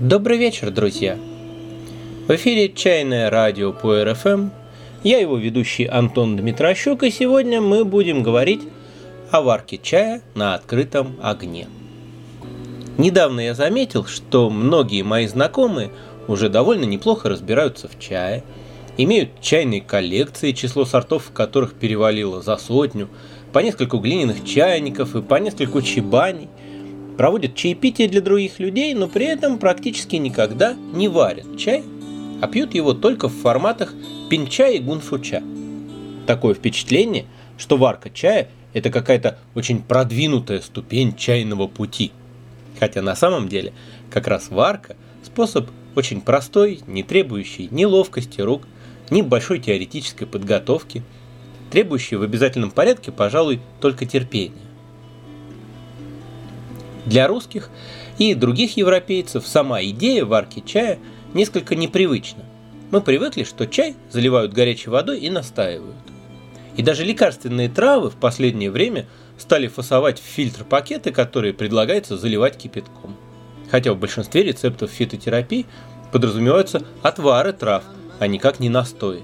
Добрый вечер, друзья! В эфире «Чайное радио» по РФМ. Я его ведущий Антон Дмитрощук, и сегодня мы будем говорить о варке чая на открытом огне. Недавно я заметил, что многие мои знакомые уже довольно неплохо разбираются в чае, имеют чайные коллекции, число сортов которых перевалило за сотню, по нескольку глиняных чайников и по нескольку чебаней – проводят чаепитие для других людей, но при этом практически никогда не варят чай, а пьют его только в форматах пинча и гунфуча. Такое впечатление, что варка чая – это какая-то очень продвинутая ступень чайного пути. Хотя на самом деле как раз варка – способ очень простой, не требующий ни ловкости рук, ни большой теоретической подготовки, требующий в обязательном порядке, пожалуй, только терпения. Для русских и других европейцев сама идея варки чая несколько непривычна. Мы привыкли, что чай заливают горячей водой и настаивают. И даже лекарственные травы в последнее время стали фасовать в фильтр пакеты, которые предлагается заливать кипятком. Хотя в большинстве рецептов фитотерапии подразумеваются отвары трав, а никак не настои.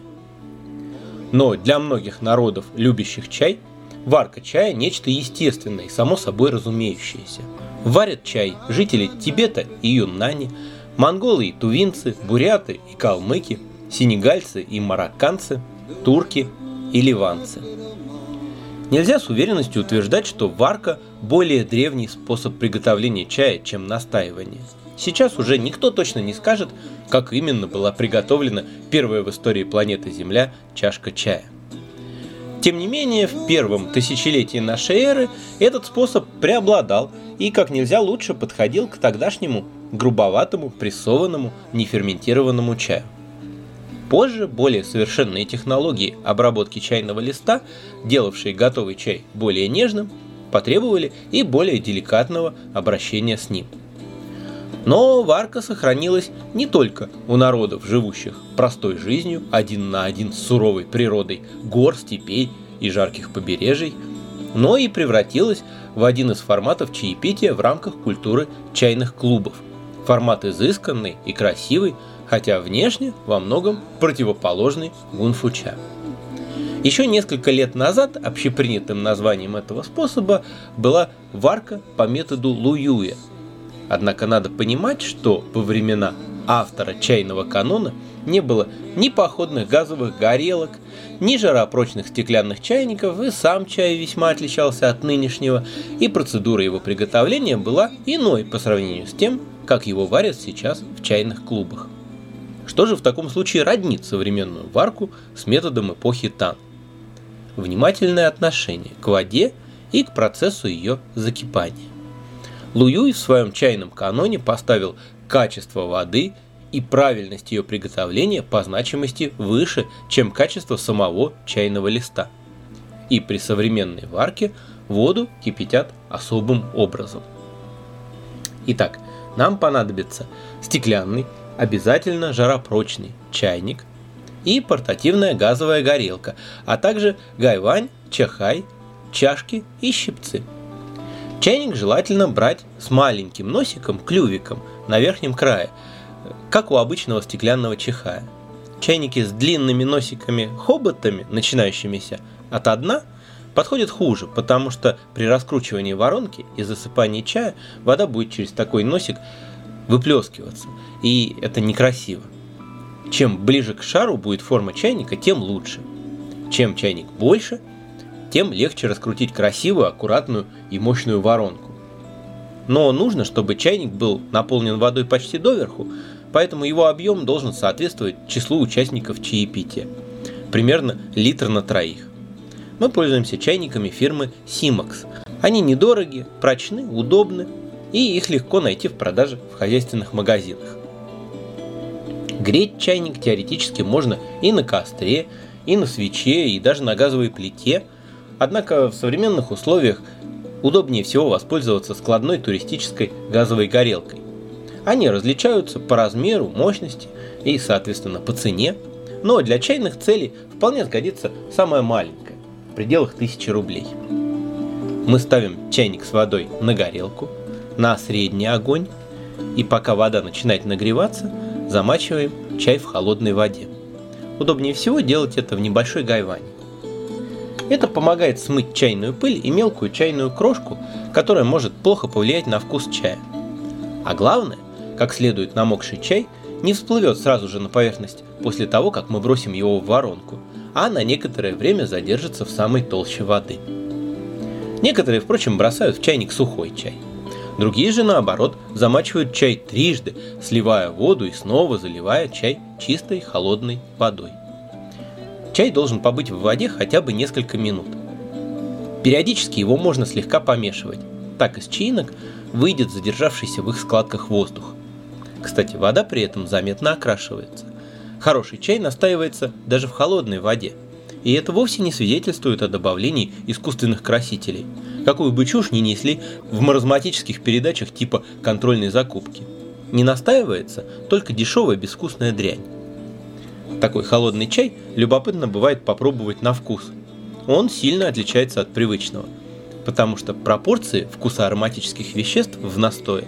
Но для многих народов, любящих чай, варка чая – нечто естественное и само собой разумеющееся – Варят чай жители Тибета и Юнани, монголы и тувинцы, буряты и калмыки, сенегальцы и марокканцы, турки и ливанцы. Нельзя с уверенностью утверждать, что варка – более древний способ приготовления чая, чем настаивание. Сейчас уже никто точно не скажет, как именно была приготовлена первая в истории планеты Земля чашка чая. Тем не менее, в первом тысячелетии нашей эры этот способ преобладал и как нельзя лучше подходил к тогдашнему грубоватому, прессованному, неферментированному чаю. Позже более совершенные технологии обработки чайного листа, делавшие готовый чай более нежным, потребовали и более деликатного обращения с ним – но варка сохранилась не только у народов, живущих простой жизнью, один на один с суровой природой гор, степей и жарких побережий, но и превратилась в один из форматов чаепития в рамках культуры чайных клубов. Формат изысканный и красивый, хотя внешне во многом противоположный гунфуча. Еще несколько лет назад общепринятым названием этого способа была варка по методу Луюя – Однако надо понимать, что во времена автора чайного канона не было ни походных газовых горелок, ни жаропрочных стеклянных чайников, и сам чай весьма отличался от нынешнего, и процедура его приготовления была иной по сравнению с тем, как его варят сейчас в чайных клубах. Что же в таком случае роднит современную варку с методом эпохи Тан? Внимательное отношение к воде и к процессу ее закипания. Луюй в своем чайном каноне поставил качество воды и правильность ее приготовления по значимости выше, чем качество самого чайного листа. И при современной варке воду кипятят особым образом. Итак, нам понадобится стеклянный, обязательно жаропрочный чайник и портативная газовая горелка, а также гайвань, чахай, чашки и щипцы – Чайник желательно брать с маленьким носиком, клювиком на верхнем крае, как у обычного стеклянного чихая. Чайники с длинными носиками-хоботами, начинающимися от дна, подходят хуже, потому что при раскручивании воронки и засыпании чая вода будет через такой носик выплескиваться, и это некрасиво. Чем ближе к шару будет форма чайника, тем лучше. Чем чайник больше – тем легче раскрутить красивую, аккуратную и мощную воронку. Но нужно, чтобы чайник был наполнен водой почти доверху, поэтому его объем должен соответствовать числу участников чаепития. Примерно литр на троих. Мы пользуемся чайниками фирмы Simax. Они недороги, прочны, удобны, и их легко найти в продаже в хозяйственных магазинах. Греть чайник теоретически можно и на костре, и на свече, и даже на газовой плите – Однако в современных условиях удобнее всего воспользоваться складной туристической газовой горелкой. Они различаются по размеру, мощности и, соответственно, по цене, но для чайных целей вполне сгодится самая маленькая, в пределах 1000 рублей. Мы ставим чайник с водой на горелку, на средний огонь, и пока вода начинает нагреваться, замачиваем чай в холодной воде. Удобнее всего делать это в небольшой гайване. Это помогает смыть чайную пыль и мелкую чайную крошку, которая может плохо повлиять на вкус чая. А главное, как следует намокший чай не всплывет сразу же на поверхность после того, как мы бросим его в воронку, а на некоторое время задержится в самой толще воды. Некоторые, впрочем, бросают в чайник сухой чай. Другие же, наоборот, замачивают чай трижды, сливая воду и снова заливая чай чистой холодной водой. Чай должен побыть в воде хотя бы несколько минут. Периодически его можно слегка помешивать. Так из чаинок выйдет задержавшийся в их складках воздух. Кстати, вода при этом заметно окрашивается. Хороший чай настаивается даже в холодной воде. И это вовсе не свидетельствует о добавлении искусственных красителей, какую бы чушь ни несли в маразматических передачах типа контрольной закупки. Не настаивается только дешевая безвкусная дрянь. Такой холодный чай любопытно бывает попробовать на вкус. Он сильно отличается от привычного, потому что пропорции вкуса ароматических веществ в настое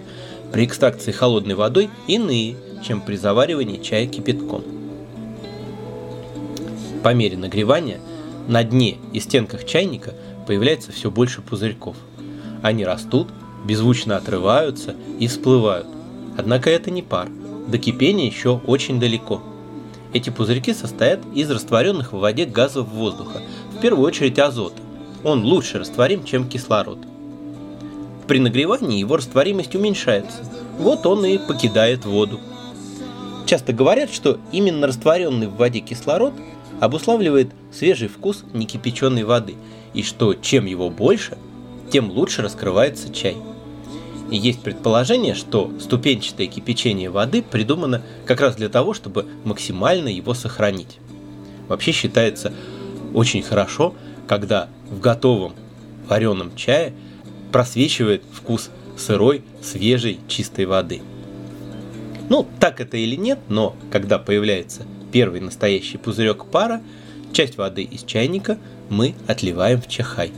при экстракции холодной водой иные, чем при заваривании чая кипятком. По мере нагревания на дне и стенках чайника появляется все больше пузырьков. Они растут, беззвучно отрываются и всплывают. Однако это не пар. До кипения еще очень далеко – эти пузырьки состоят из растворенных в воде газов воздуха, в первую очередь азота. Он лучше растворим, чем кислород. При нагревании его растворимость уменьшается, вот он и покидает воду. Часто говорят, что именно растворенный в воде кислород обуславливает свежий вкус некипяченой воды, и что чем его больше, тем лучше раскрывается чай. И есть предположение, что ступенчатое кипячение воды придумано как раз для того, чтобы максимально его сохранить. Вообще считается очень хорошо, когда в готовом вареном чае просвечивает вкус сырой, свежей, чистой воды. Ну, так это или нет, но когда появляется первый настоящий пузырек пара, часть воды из чайника мы отливаем в чахай.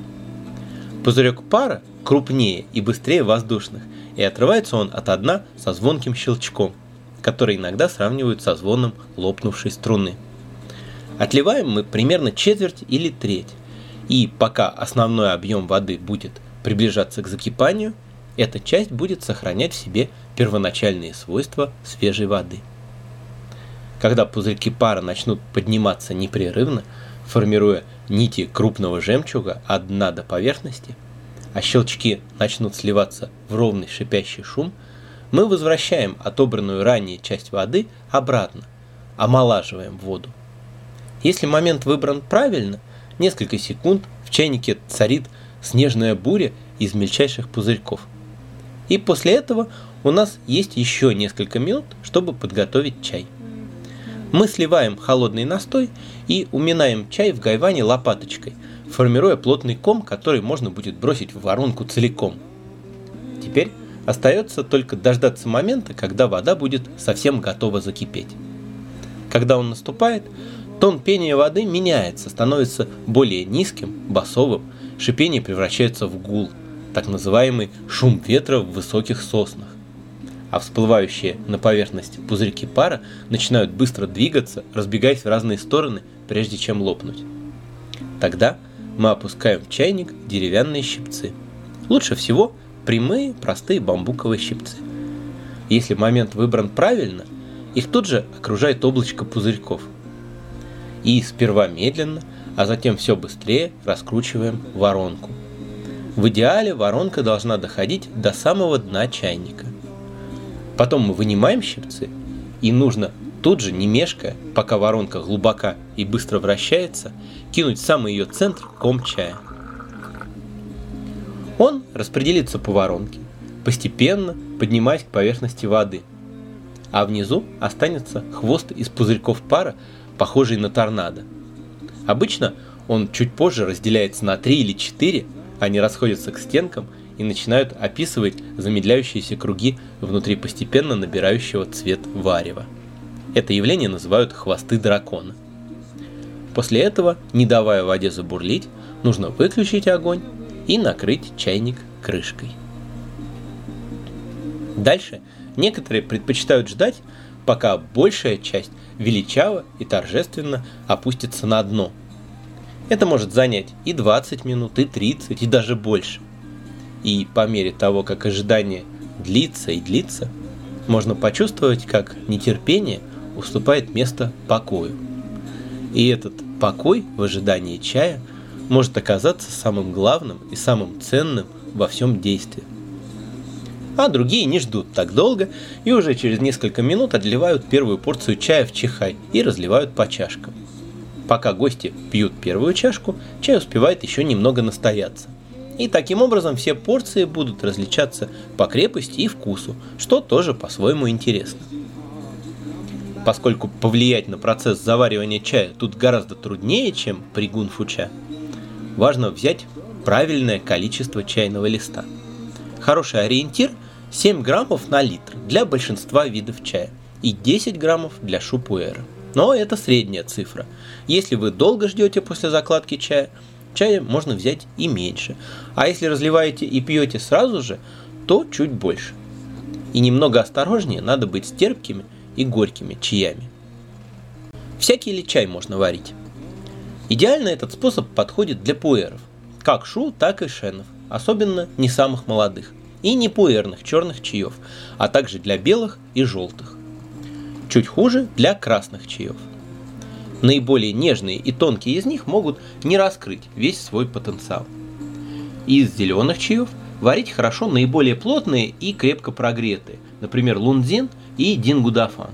Пузырек пара крупнее и быстрее воздушных, и отрывается он от дна со звонким щелчком, который иногда сравнивают со звоном лопнувшей струны. Отливаем мы примерно четверть или треть, и пока основной объем воды будет приближаться к закипанию, эта часть будет сохранять в себе первоначальные свойства свежей воды. Когда пузырьки пара начнут подниматься непрерывно, формируя нити крупного жемчуга от дна до поверхности, а щелчки начнут сливаться в ровный шипящий шум, мы возвращаем отобранную ранее часть воды обратно, омолаживаем воду. Если момент выбран правильно, несколько секунд в чайнике царит снежная буря из мельчайших пузырьков. И после этого у нас есть еще несколько минут, чтобы подготовить чай. Мы сливаем холодный настой и уминаем чай в гайване лопаточкой – формируя плотный ком, который можно будет бросить в воронку целиком. Теперь остается только дождаться момента, когда вода будет совсем готова закипеть. Когда он наступает, тон пения воды меняется, становится более низким, басовым, шипение превращается в гул, так называемый шум ветра в высоких соснах. А всплывающие на поверхность пузырьки пара начинают быстро двигаться, разбегаясь в разные стороны, прежде чем лопнуть. Тогда мы опускаем в чайник деревянные щипцы. Лучше всего прямые, простые бамбуковые щипцы. Если момент выбран правильно, их тут же окружает облачко пузырьков. И сперва медленно, а затем все быстрее раскручиваем воронку. В идеале воронка должна доходить до самого дна чайника. Потом мы вынимаем щипцы, и нужно Тут же, не мешкая, пока воронка глубока и быстро вращается, кинуть в самый ее центр ком чая. Он распределится по воронке, постепенно поднимаясь к поверхности воды. А внизу останется хвост из пузырьков пара, похожий на торнадо. Обычно он чуть позже разделяется на три или четыре, они расходятся к стенкам, и начинают описывать замедляющиеся круги внутри постепенно набирающего цвет варева. Это явление называют хвосты дракона. После этого, не давая воде забурлить, нужно выключить огонь и накрыть чайник крышкой. Дальше некоторые предпочитают ждать, пока большая часть величаво и торжественно опустится на дно. Это может занять и 20 минут, и 30, и даже больше. И по мере того, как ожидание длится и длится, можно почувствовать, как нетерпение уступает место покою. И этот покой в ожидании чая может оказаться самым главным и самым ценным во всем действии. А другие не ждут так долго и уже через несколько минут отливают первую порцию чая в чихай и разливают по чашкам. Пока гости пьют первую чашку, чай успевает еще немного настояться. И таким образом все порции будут различаться по крепости и вкусу, что тоже по-своему интересно. Поскольку повлиять на процесс заваривания чая тут гораздо труднее, чем при гунфуча, важно взять правильное количество чайного листа. Хороший ориентир 7 граммов на литр для большинства видов чая и 10 граммов для шупуэра. Но это средняя цифра. Если вы долго ждете после закладки чая, чая можно взять и меньше. А если разливаете и пьете сразу же, то чуть больше. И немного осторожнее надо быть с терпкими и горькими чаями. Всякий ли чай можно варить? Идеально этот способ подходит для пуэров, как шу, так и шенов, особенно не самых молодых, и не пуэрных черных чаев, а также для белых и желтых. Чуть хуже для красных чаев. Наиболее нежные и тонкие из них могут не раскрыть весь свой потенциал. Из зеленых чаев варить хорошо наиболее плотные и крепко прогретые, например, лунзин и дингудафан.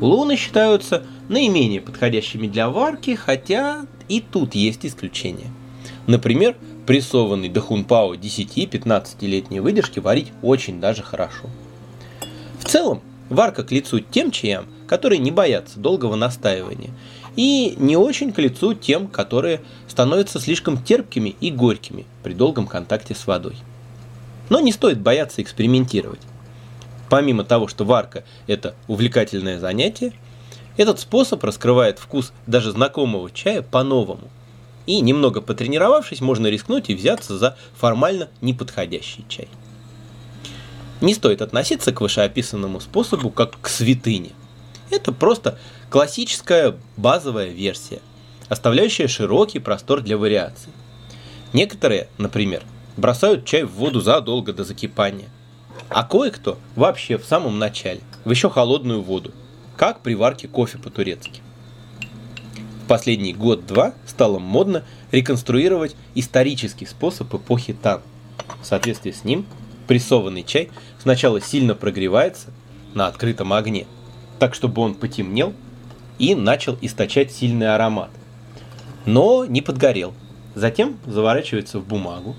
Луны считаются наименее подходящими для варки, хотя и тут есть исключения. Например, прессованный дахунпао 10-15-летней выдержки варить очень даже хорошо. В целом, варка к лицу тем чаям, которые не боятся долгого настаивания, и не очень к лицу тем, которые становятся слишком терпкими и горькими при долгом контакте с водой. Но не стоит бояться экспериментировать. Помимо того, что варка – это увлекательное занятие, этот способ раскрывает вкус даже знакомого чая по-новому. И немного потренировавшись, можно рискнуть и взяться за формально неподходящий чай. Не стоит относиться к вышеописанному способу как к святыне. Это просто классическая базовая версия, оставляющая широкий простор для вариаций. Некоторые, например, бросают чай в воду задолго до закипания, а кое-кто вообще в самом начале, в еще холодную воду, как при варке кофе по-турецки. В последний год-два стало модно реконструировать исторический способ эпохи Тан. В соответствии с ним прессованный чай сначала сильно прогревается на открытом огне, так чтобы он потемнел и начал источать сильный аромат. Но не подгорел. Затем заворачивается в бумагу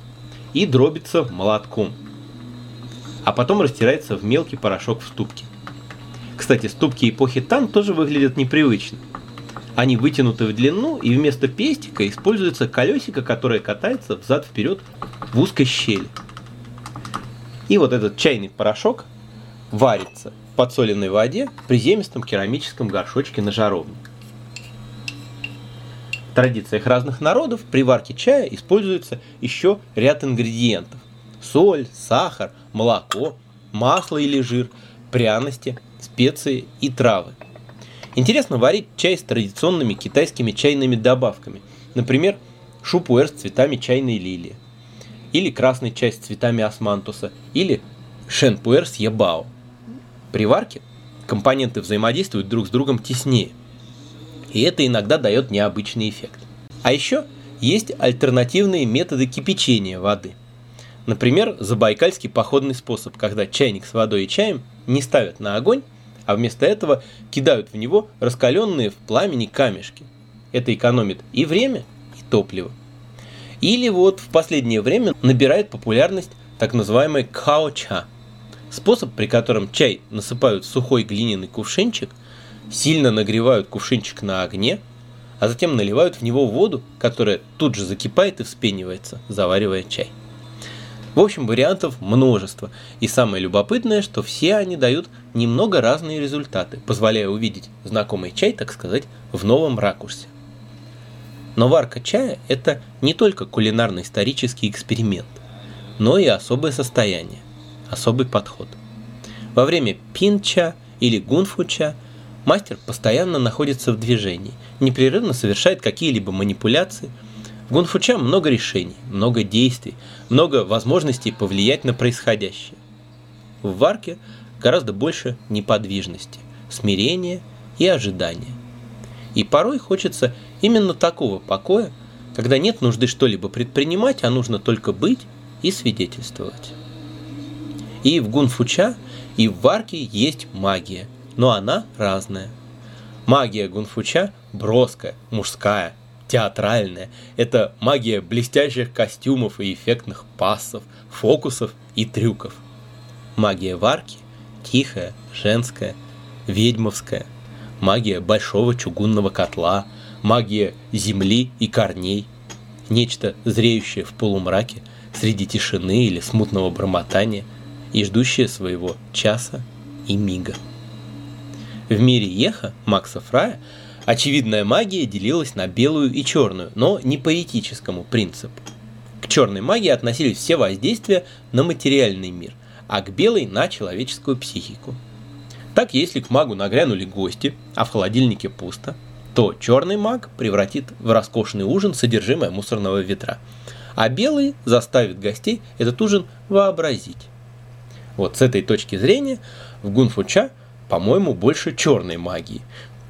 и дробится молотком – а потом растирается в мелкий порошок в ступке. Кстати, ступки эпохи Тан тоже выглядят непривычно. Они вытянуты в длину, и вместо пестика используется колесико, которое катается взад-вперед в узкой щели. И вот этот чайный порошок варится подсоленной воде в приземистом керамическом горшочке на жаровне. В традициях разных народов при варке чая используется еще ряд ингредиентов. Соль, сахар, молоко, масло или жир, пряности, специи и травы. Интересно варить чай с традиционными китайскими чайными добавками. Например, шупуэр с цветами чайной лилии. Или красный чай с цветами османтуса. Или шенпуэр с ябао. При варке компоненты взаимодействуют друг с другом теснее. И это иногда дает необычный эффект. А еще есть альтернативные методы кипячения воды – Например, забайкальский походный способ, когда чайник с водой и чаем не ставят на огонь, а вместо этого кидают в него раскаленные в пламени камешки. Это экономит и время, и топливо. Или вот в последнее время набирает популярность так называемый као-ча. Способ, при котором чай насыпают в сухой глиняный кувшинчик, сильно нагревают кувшинчик на огне, а затем наливают в него воду, которая тут же закипает и вспенивается, заваривая чай. В общем, вариантов множество. И самое любопытное, что все они дают немного разные результаты, позволяя увидеть знакомый чай, так сказать, в новом ракурсе. Но варка чая – это не только кулинарно-исторический эксперимент, но и особое состояние, особый подход. Во время пинча или гунфуча мастер постоянно находится в движении, непрерывно совершает какие-либо манипуляции – в Гунфуча много решений, много действий, много возможностей повлиять на происходящее. В Варке гораздо больше неподвижности, смирения и ожидания. И порой хочется именно такого покоя, когда нет нужды что-либо предпринимать, а нужно только быть и свидетельствовать. И в Гунфуча, и в Варке есть магия, но она разная. Магия Гунфуча броская, мужская, театральная. Это магия блестящих костюмов и эффектных пассов, фокусов и трюков. Магия варки тихая, женская, ведьмовская. Магия большого чугунного котла, магия земли и корней. Нечто зреющее в полумраке среди тишины или смутного бормотания и ждущее своего часа и мига. В мире Еха Макса Фрая Очевидная магия делилась на белую и черную, но не по этическому принципу. К черной магии относились все воздействия на материальный мир, а к белой на человеческую психику. Так, если к магу нагрянули гости, а в холодильнике пусто, то черный маг превратит в роскошный ужин содержимое мусорного ведра, а белый заставит гостей этот ужин вообразить. Вот с этой точки зрения в Гунфуча, по-моему, больше черной магии,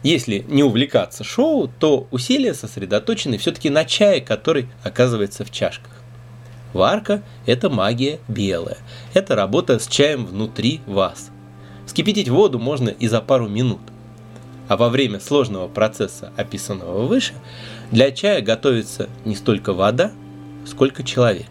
если не увлекаться шоу, то усилия сосредоточены все-таки на чае, который оказывается в чашках. Варка – это магия белая. Это работа с чаем внутри вас. Вскипятить воду можно и за пару минут. А во время сложного процесса, описанного выше, для чая готовится не столько вода, сколько человек.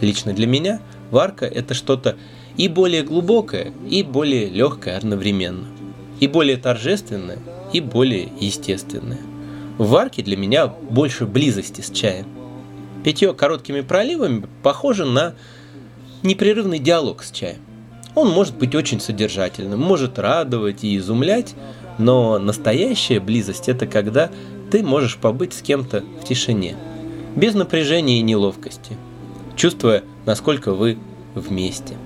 Лично для меня варка – это что-то и более глубокое, и более легкое одновременно – и более торжественное, и более естественное. В варке для меня больше близости с чаем. Питье короткими проливами похоже на непрерывный диалог с чаем. Он может быть очень содержательным, может радовать и изумлять, но настоящая близость – это когда ты можешь побыть с кем-то в тишине, без напряжения и неловкости, чувствуя, насколько вы вместе.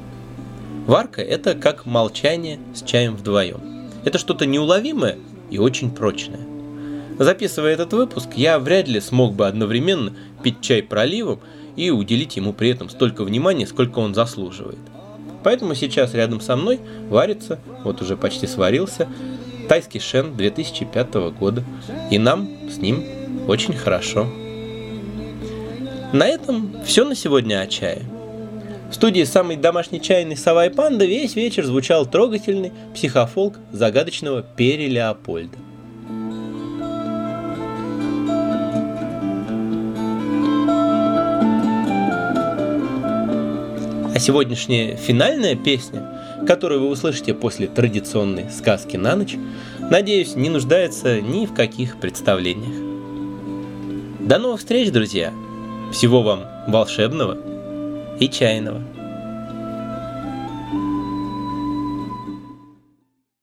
Варка – это как молчание с чаем вдвоем. Это что-то неуловимое и очень прочное. Записывая этот выпуск, я вряд ли смог бы одновременно пить чай проливом и уделить ему при этом столько внимания, сколько он заслуживает. Поэтому сейчас рядом со мной варится, вот уже почти сварился, тайский шен 2005 года, и нам с ним очень хорошо. На этом все на сегодня о чае. В студии самый домашний чайный сова и панда весь вечер звучал трогательный психофолк загадочного Пери Леопольда. А сегодняшняя финальная песня, которую вы услышите после традиционной сказки на ночь, надеюсь, не нуждается ни в каких представлениях. До новых встреч, друзья! Всего вам волшебного! и чайного.